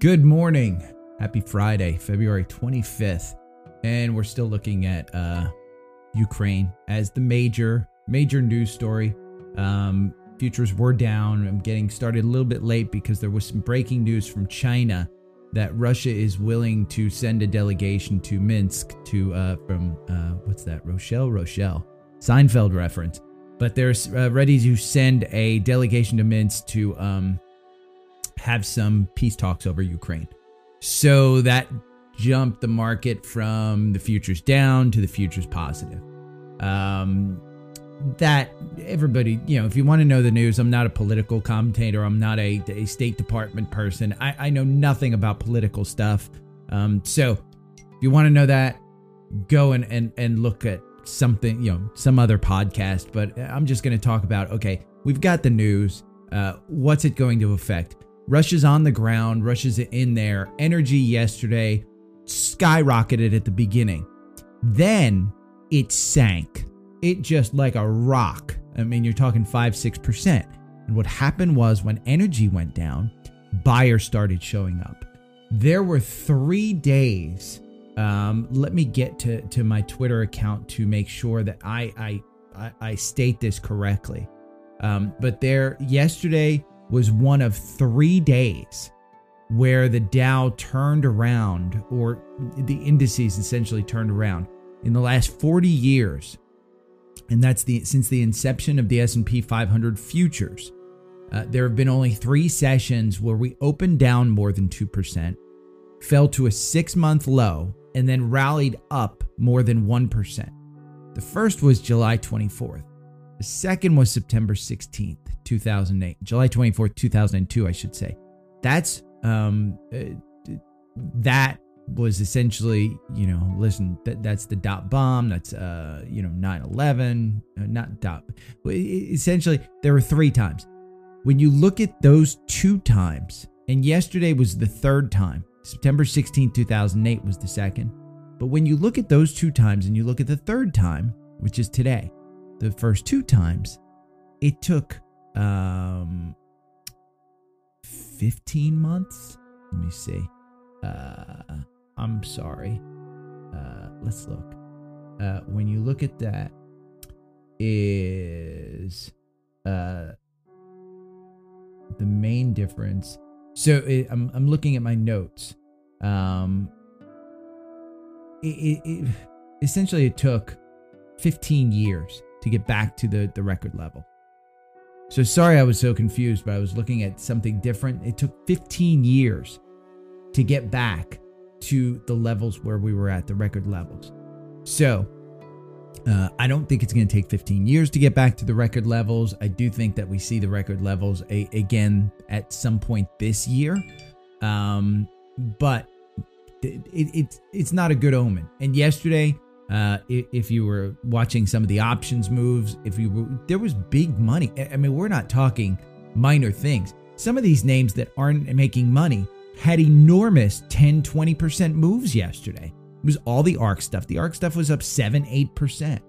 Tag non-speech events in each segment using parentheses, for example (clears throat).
Good morning. Happy Friday, February 25th. And we're still looking at uh, Ukraine as the major, major news story. Um, futures were down. I'm getting started a little bit late because there was some breaking news from China that Russia is willing to send a delegation to Minsk to uh, from uh, what's that? Rochelle, Rochelle, Seinfeld reference. But they're uh, ready to send a delegation to Minsk to um, have some peace talks over Ukraine. So that jumped the market from the futures down to the futures positive. Um, that everybody, you know, if you want to know the news, I'm not a political commentator. I'm not a, a State Department person. I, I know nothing about political stuff. Um, so if you want to know that, go and, and, and look at something, you know, some other podcast. But I'm just going to talk about okay, we've got the news. Uh, what's it going to affect? Russia's on the ground, Russia's in there. Energy yesterday skyrocketed at the beginning. Then it sank. It just like a rock. I mean, you're talking 5 6%. And what happened was when energy went down, buyers started showing up. There were three days. Um, let me get to, to my Twitter account to make sure that I, I, I, state this correctly. Um, but there, yesterday, was one of three days where the Dow turned around, or the indices essentially turned around in the last 40 years, and that's the since the inception of the S&P 500 futures. Uh, there have been only three sessions where we opened down more than 2%, fell to a six month low, and then rallied up more than 1%. The first was July 24th. The second was September 16th, 2008, July 24th, 2002, I should say. That's, um, uh, that was essentially, you know, listen, that, that's the dot bomb. That's, uh, you know, 9 11, uh, not dot. Essentially, there were three times. When you look at those two times, and yesterday was the third time, September 16th, 2008 was the second. But when you look at those two times and you look at the third time, which is today, the first two times, it took um 15 months. Let me see. Uh I'm sorry. Uh let's look. Uh when you look at that is uh the main difference. So it, I'm I'm looking at my notes. Um it, it, it essentially it took 15 years to get back to the, the record level. So sorry I was so confused, but I was looking at something different. It took 15 years to get back to the levels where we were at, the record levels. So uh, I don't think it's going to take 15 years to get back to the record levels. I do think that we see the record levels a- again at some point this year. Um, but it, it, it's it's not a good omen. And yesterday, uh, if you were watching some of the options moves, if you were, there was big money. I mean, we're not talking minor things. Some of these names that aren't making money had enormous 10, 20% moves yesterday. It was all the ARK stuff. The ARK stuff was up 7, 8%.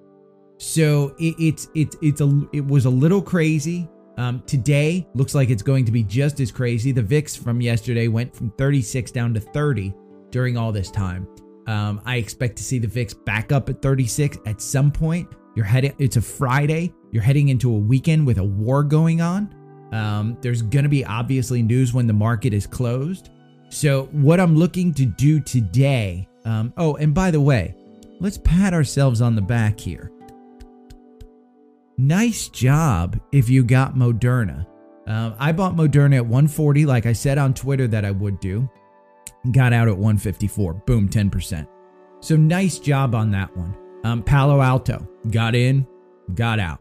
So it, it's it's it's a it was a little crazy. Um, today looks like it's going to be just as crazy. The VIX from yesterday went from 36 down to 30 during all this time. Um, I expect to see the VIX back up at 36 at some point. You're heading. It's a Friday. You're heading into a weekend with a war going on. Um, there's going to be obviously news when the market is closed. So what I'm looking to do today. Um, oh, and by the way, let's pat ourselves on the back here. Nice job if you got Moderna. Uh, I bought Moderna at 140, like I said on Twitter that I would do got out at 154. Boom, 10%. So nice job on that one. Um, Palo Alto got in, got out.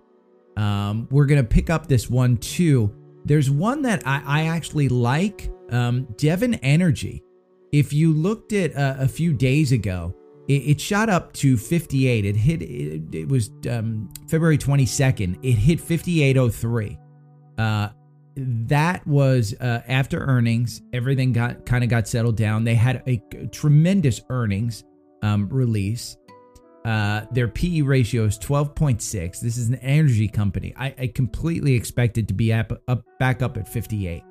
Um, we're going to pick up this one too. There's one that I, I actually like um, Devon Energy. If you looked at uh, a few days ago, it, it, shot up to 58. It hit, it, it was um, February 22nd. It hit 5803. Uh, that was uh, after earnings. Everything got kind of got settled down. They had a, tremendous earnings um, release. Uh, their PE ratio is 12.6. This is an energy company. I, I completely expected to be up, up back up at 58.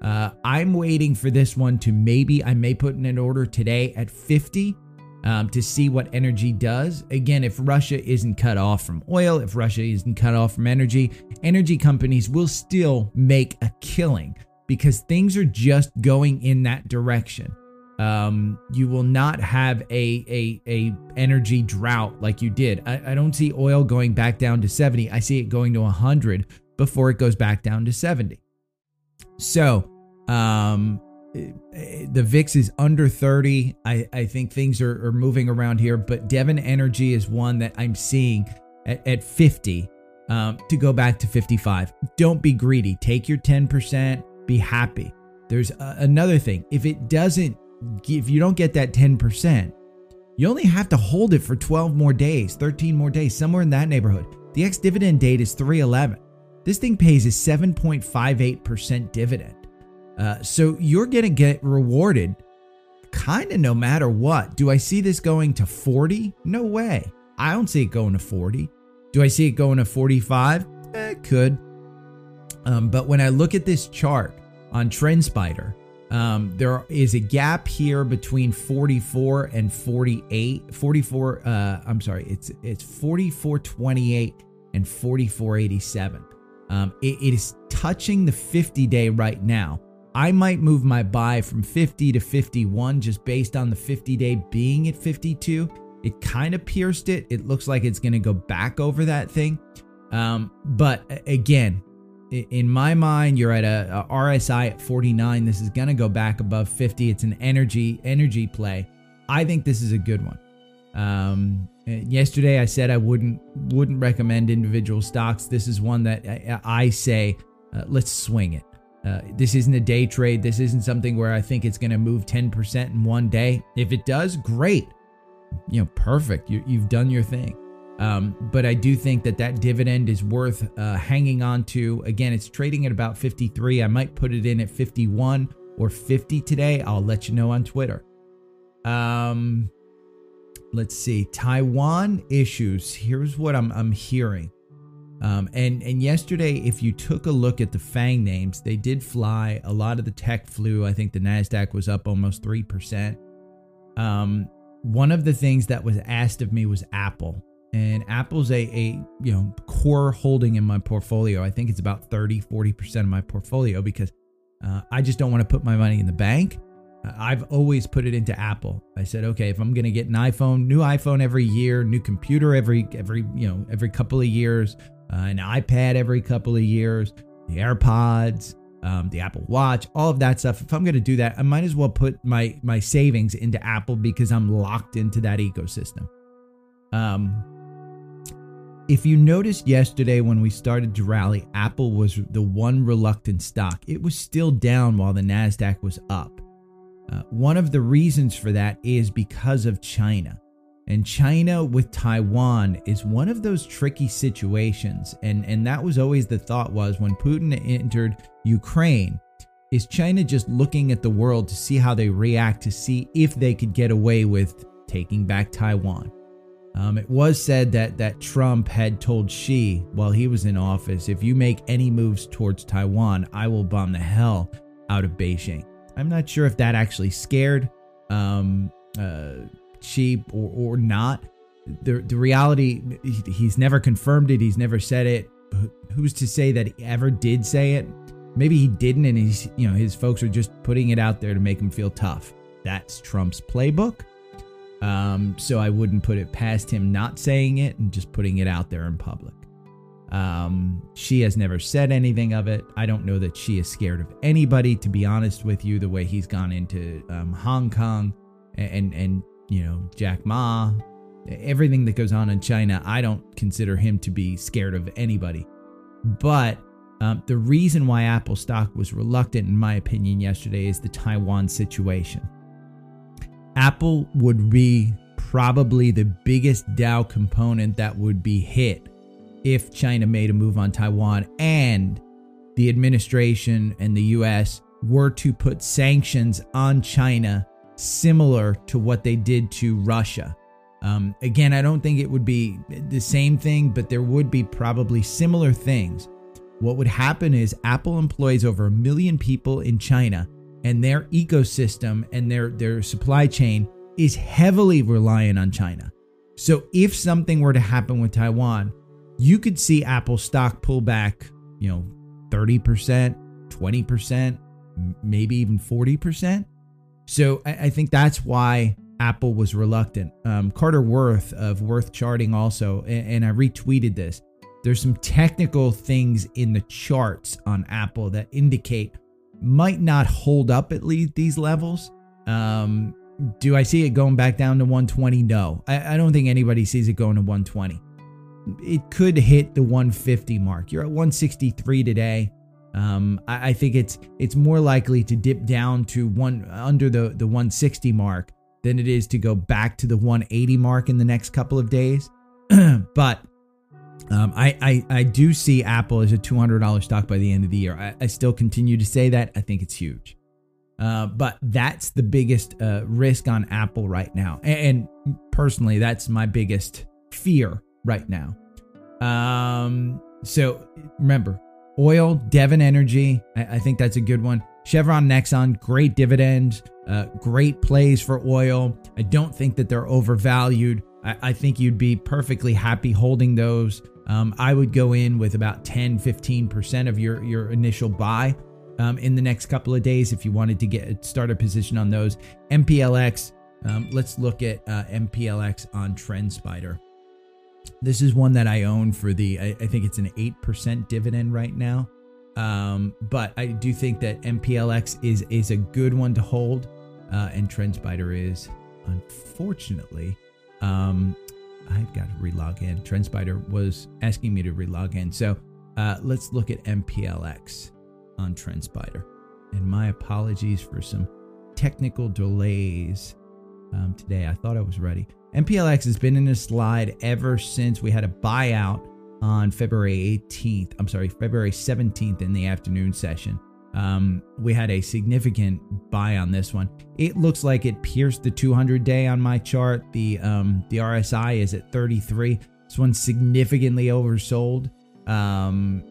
Uh, I'm waiting for this one to maybe I may put in an order today at 50 um, to see what energy does. Again, if Russia isn't cut off from oil, if Russia isn't cut off from energy, energy companies will still make a killing because things are just going in that direction. Um, you will not have a, a a energy drought like you did. I, I don't see oil going back down to 70. I see it going to 100 before it goes back down to 70. So, um, the VIX is under 30. I, I think things are, are moving around here, but Devon Energy is one that I'm seeing at, at 50 um, to go back to 55. Don't be greedy. Take your 10%, be happy. There's a, another thing. If it doesn't, if you don't get that 10%, you only have to hold it for 12 more days, 13 more days, somewhere in that neighborhood. The ex dividend date is 311. This thing pays a 7.58% dividend. Uh, so you're going to get rewarded kind of no matter what. Do I see this going to 40? No way. I don't see it going to 40. Do I see it going to 45? Eh, could. Um, but when I look at this chart on TrendSpider, um, there is a gap here between 44 and 48. 44, uh, I'm sorry, it's it's 44.28 and 44.87. Um, it, it is touching the 50 day right now. I might move my buy from 50 to 51 just based on the 50 day being at 52. It kind of pierced it. It looks like it's going to go back over that thing. Um, but again, in my mind, you're at a, a RSI at 49. This is going to go back above 50. It's an energy energy play. I think this is a good one. Um, yesterday I said I wouldn't wouldn't recommend individual stocks. This is one that I, I say uh, let's swing it. Uh, this isn't a day trade. This isn't something where I think it's going to move 10% in one day. If it does, great. You know, perfect. You, have done your thing. Um, but I do think that that dividend is worth uh, hanging on to. Again, it's trading at about 53. I might put it in at 51 or 50 today. I'll let you know on Twitter. Um, let's see. Taiwan issues. Here's what I'm, I'm hearing. Um, and and yesterday, if you took a look at the Fang names, they did fly. A lot of the tech flew. I think the Nasdaq was up almost three percent. Um, one of the things that was asked of me was Apple, and Apple's a a you know core holding in my portfolio. I think it's about 30, 40 percent of my portfolio because uh, I just don't want to put my money in the bank. Uh, I've always put it into Apple. I said, okay, if I'm going to get an iPhone, new iPhone every year, new computer every every you know every couple of years, uh, an iPad every couple of years, the AirPods, um, the Apple Watch, all of that stuff. If I'm going to do that, I might as well put my my savings into Apple because I'm locked into that ecosystem. Um, if you noticed yesterday when we started to rally, Apple was the one reluctant stock. It was still down while the Nasdaq was up. Uh, one of the reasons for that is because of China. And China with Taiwan is one of those tricky situations. And, and that was always the thought was when Putin entered Ukraine, is China just looking at the world to see how they react to see if they could get away with taking back Taiwan? Um, it was said that that Trump had told Xi while he was in office, if you make any moves towards Taiwan, I will bomb the hell out of Beijing. I'm not sure if that actually scared um, uh, cheap or, or not. The, the reality, he's never confirmed it. He's never said it. Who's to say that he ever did say it? Maybe he didn't, and he's, you know, his folks are just putting it out there to make him feel tough. That's Trump's playbook. Um, so I wouldn't put it past him not saying it and just putting it out there in public. Um, Xi has never said anything of it. I don't know that Xi is scared of anybody, to be honest with you, the way he's gone into um, Hong Kong and, and, and you know, Jack Ma, everything that goes on in China, I don't consider him to be scared of anybody. But um, the reason why Apple stock was reluctant, in my opinion, yesterday is the Taiwan situation. Apple would be probably the biggest Dow component that would be hit if China made a move on Taiwan and the administration and the US were to put sanctions on China similar to what they did to Russia. Um, again, I don't think it would be the same thing, but there would be probably similar things what would happen is Apple employs over a million people in China, and their ecosystem and their, their supply chain is heavily reliant on China. So if something were to happen with Taiwan, you could see Apple stock pull back, you know, 30%, 20%, maybe even 40%. So I, I think that's why Apple was reluctant. Um, Carter Worth of Worth Charting also, and, and I retweeted this. There's some technical things in the charts on Apple that indicate might not hold up at least these levels. Um, do I see it going back down to 120? No, I, I don't think anybody sees it going to 120. It could hit the 150 mark. You're at 163 today. Um, I, I, think it's it's more likely to dip down to one under the the 160 mark than it is to go back to the 180 mark in the next couple of days. (clears throat) but um, I, I I do see Apple as a $200 stock by the end of the year. I, I still continue to say that. I think it's huge. Uh, but that's the biggest uh, risk on Apple right now. And, and, personally, that's my biggest fear right now. Um, so remember, Oil, Devon Energy, I, I think that's a good one. Chevron, Exxon, great dividends, uh, great plays for oil. I don't think that they're overvalued. I, I think you'd be perfectly happy holding those. Um, I would go in with about 10, 15% of your, your initial buy um, in the next couple of days if you wanted to get start a position on those. MPLX, um, let's look at uh, MPLX on TrendSpider. This is one that I own for the, I, I think it's an 8% dividend right now. Um, but I do think that MPLX is is a good one to hold, uh, and TrendSpider is. Unfortunately, um, I've got to relog in. TrendSpider was asking me to relog in, so uh, let's look at MPLX on TrendSpider. And my apologies for some technical delays um, today. I thought I was ready. MPLX has been in a slide ever since we had a buyout on February 18th. I'm sorry, February 17th in the afternoon session. Um, we had a significant buy on this one. It looks like it pierced the 200 day on my chart. The um, the RSI is at 33. This one's significantly oversold. Um,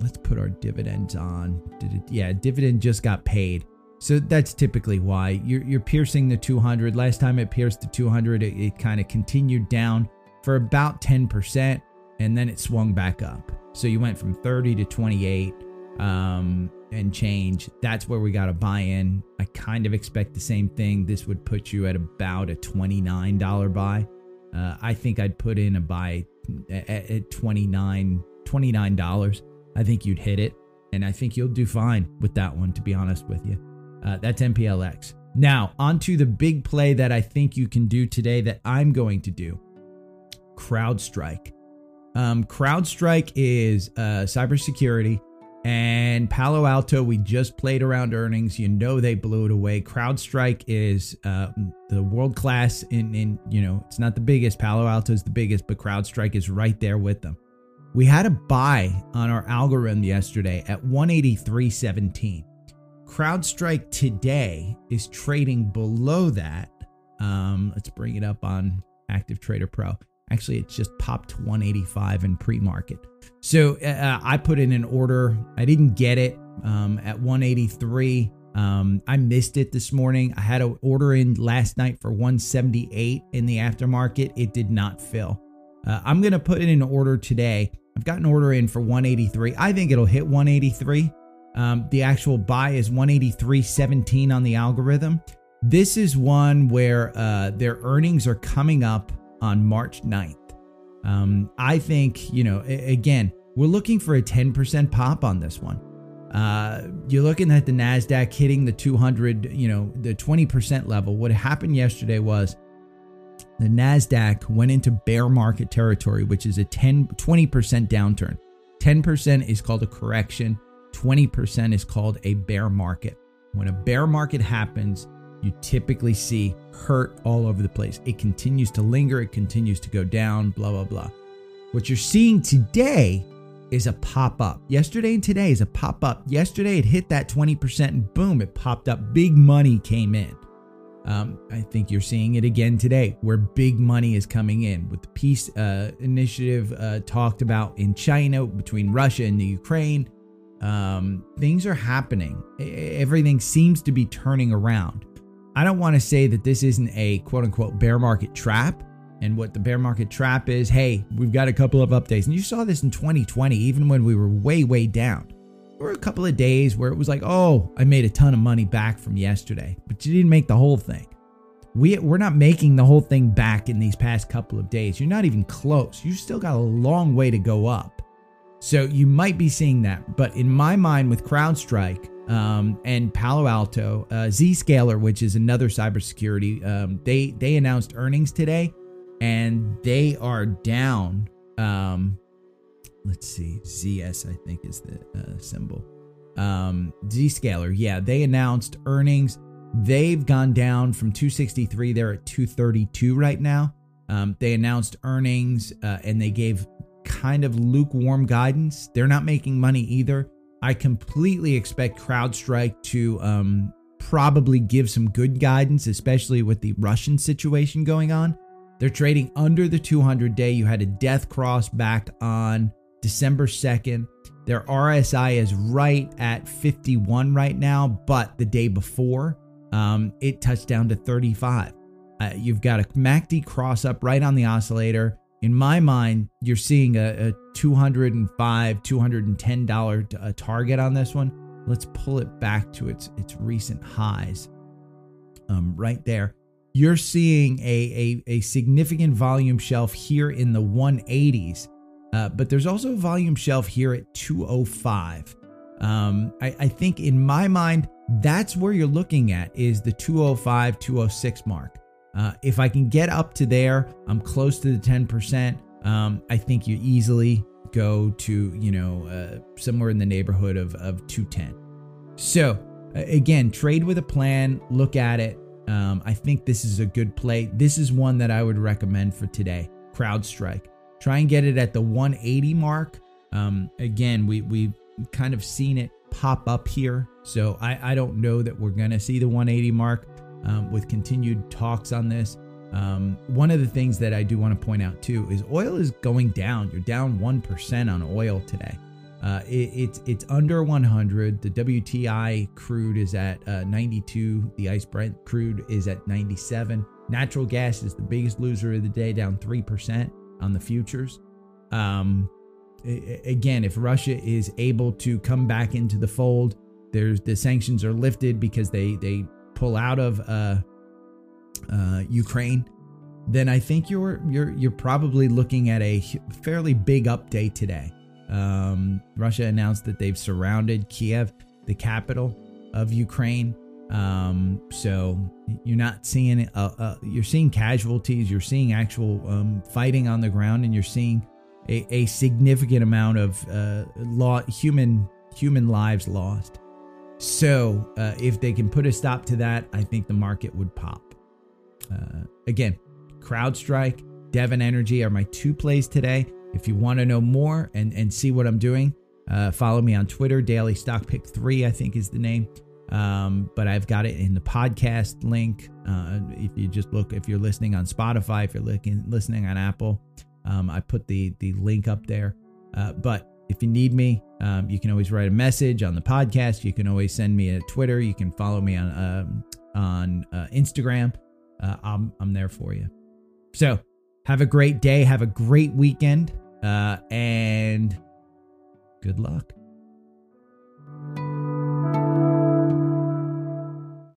let's put our dividends on. It, yeah, dividend just got paid. So that's typically why you're, you're piercing the 200. Last time it pierced the 200, it, it kind of continued down for about 10% and then it swung back up. So you went from 30 to 28 um, and change. That's where we got a buy in. I kind of expect the same thing. This would put you at about a $29 buy. Uh, I think I'd put in a buy at, at 29 $29. I think you'd hit it. And I think you'll do fine with that one, to be honest with you. Uh, that's MPLX. Now, onto the big play that I think you can do today that I'm going to do CrowdStrike. Um, CrowdStrike is uh, cybersecurity, and Palo Alto, we just played around earnings. You know they blew it away. CrowdStrike is uh, the world class in, in, you know, it's not the biggest. Palo Alto is the biggest, but CrowdStrike is right there with them. We had a buy on our algorithm yesterday at 183.17. CrowdStrike today is trading below that. Um, let's bring it up on Active Trader Pro. Actually, it just popped 185 in pre-market. So uh, uh, I put in an order. I didn't get it um, at 183. Um, I missed it this morning. I had an order in last night for 178 in the aftermarket. It did not fill. Uh, I'm going to put in an order today. I've got an order in for 183. I think it'll hit 183. Um, the actual buy is 183.17 on the algorithm. This is one where uh, their earnings are coming up on March 9th. Um, I think, you know, again, we're looking for a 10% pop on this one. Uh, you're looking at the NASDAQ hitting the 200, you know, the 20% level. What happened yesterday was the NASDAQ went into bear market territory, which is a 10, 20% downturn. 10% is called a correction, 20% is called a bear market. When a bear market happens, you typically see hurt all over the place. It continues to linger, it continues to go down, blah, blah, blah. What you're seeing today is a pop up. Yesterday and today is a pop up. Yesterday it hit that 20% and boom, it popped up. Big money came in. Um, I think you're seeing it again today where big money is coming in with the peace uh, initiative uh, talked about in China between Russia and the Ukraine. Um, things are happening. Everything seems to be turning around. I don't want to say that this isn't a quote unquote bear market trap. And what the bear market trap is, hey, we've got a couple of updates. And you saw this in 2020, even when we were way, way down. There were a couple of days where it was like, oh, I made a ton of money back from yesterday, but you didn't make the whole thing. We, we're not making the whole thing back in these past couple of days. You're not even close. You still got a long way to go up. So you might be seeing that. But in my mind, with CrowdStrike um, and Palo Alto, uh, Zscaler, which is another cybersecurity, um, they they announced earnings today, and they are down. Um, let's see, ZS I think is the uh, symbol. Um, Zscaler, yeah, they announced earnings They've gone down from 263. They're at 232 right now. Um, they announced earnings uh, and they gave kind of lukewarm guidance. They're not making money either. I completely expect CrowdStrike to um, probably give some good guidance, especially with the Russian situation going on. They're trading under the 200 day. You had a death cross back on December 2nd. Their RSI is right at 51 right now, but the day before um, it touched down to 35. Uh, you've got a MACD cross up right on the oscillator. In my mind, you're seeing a, a 205 $210 uh, target on this one. Let's pull it back to its its recent highs. Um, right there, you're seeing a, a, a significant volume shelf here in the 180s, uh, but there's also a volume shelf here at 205. Um, I, I think in my mind, that's where you're looking at is the 205, 206 mark. Uh, if I can get up to there, I'm close to the 10%. Um, I think you easily go to, you know, uh, somewhere in the neighborhood of, of 210. So, again, trade with a plan, look at it. Um, I think this is a good play. This is one that I would recommend for today. CrowdStrike. Try and get it at the 180 mark. Um, again, we we've kind of seen it pop up here. So I, I don't know that we're going to see the 180 mark um, with continued talks on this. Um, one of the things that I do want to point out too is oil is going down. You're down 1% on oil today. Uh, it, it's it's under 100. The WTI crude is at uh, 92. The ICE Brent crude is at 97. Natural gas is the biggest loser of the day, down 3% on the futures. Um, again, if Russia is able to come back into the fold, there's the sanctions are lifted because they they pull out of uh, uh, Ukraine, then I think you're you're you're probably looking at a fairly big update today. Um, Russia announced that they've surrounded Kiev, the capital of Ukraine. Um, so you're not seeing uh, uh, you're seeing casualties, you're seeing actual um, fighting on the ground, and you're seeing a, a significant amount of uh, law, human human lives lost. So uh, if they can put a stop to that, I think the market would pop. Uh, again, CrowdStrike, Devon Energy are my two plays today. If you want to know more and, and see what I'm doing, uh, follow me on Twitter. Daily Stock Pick 3, I think is the name. Um, but I've got it in the podcast link. Uh, if you just look, if you're listening on Spotify, if you're looking, listening on Apple, um, I put the the link up there. Uh, but if you need me, um, you can always write a message on the podcast. You can always send me a Twitter. You can follow me on um, on uh, Instagram. Uh, I'm I'm there for you. So have a great day. Have a great weekend. Uh, and good luck.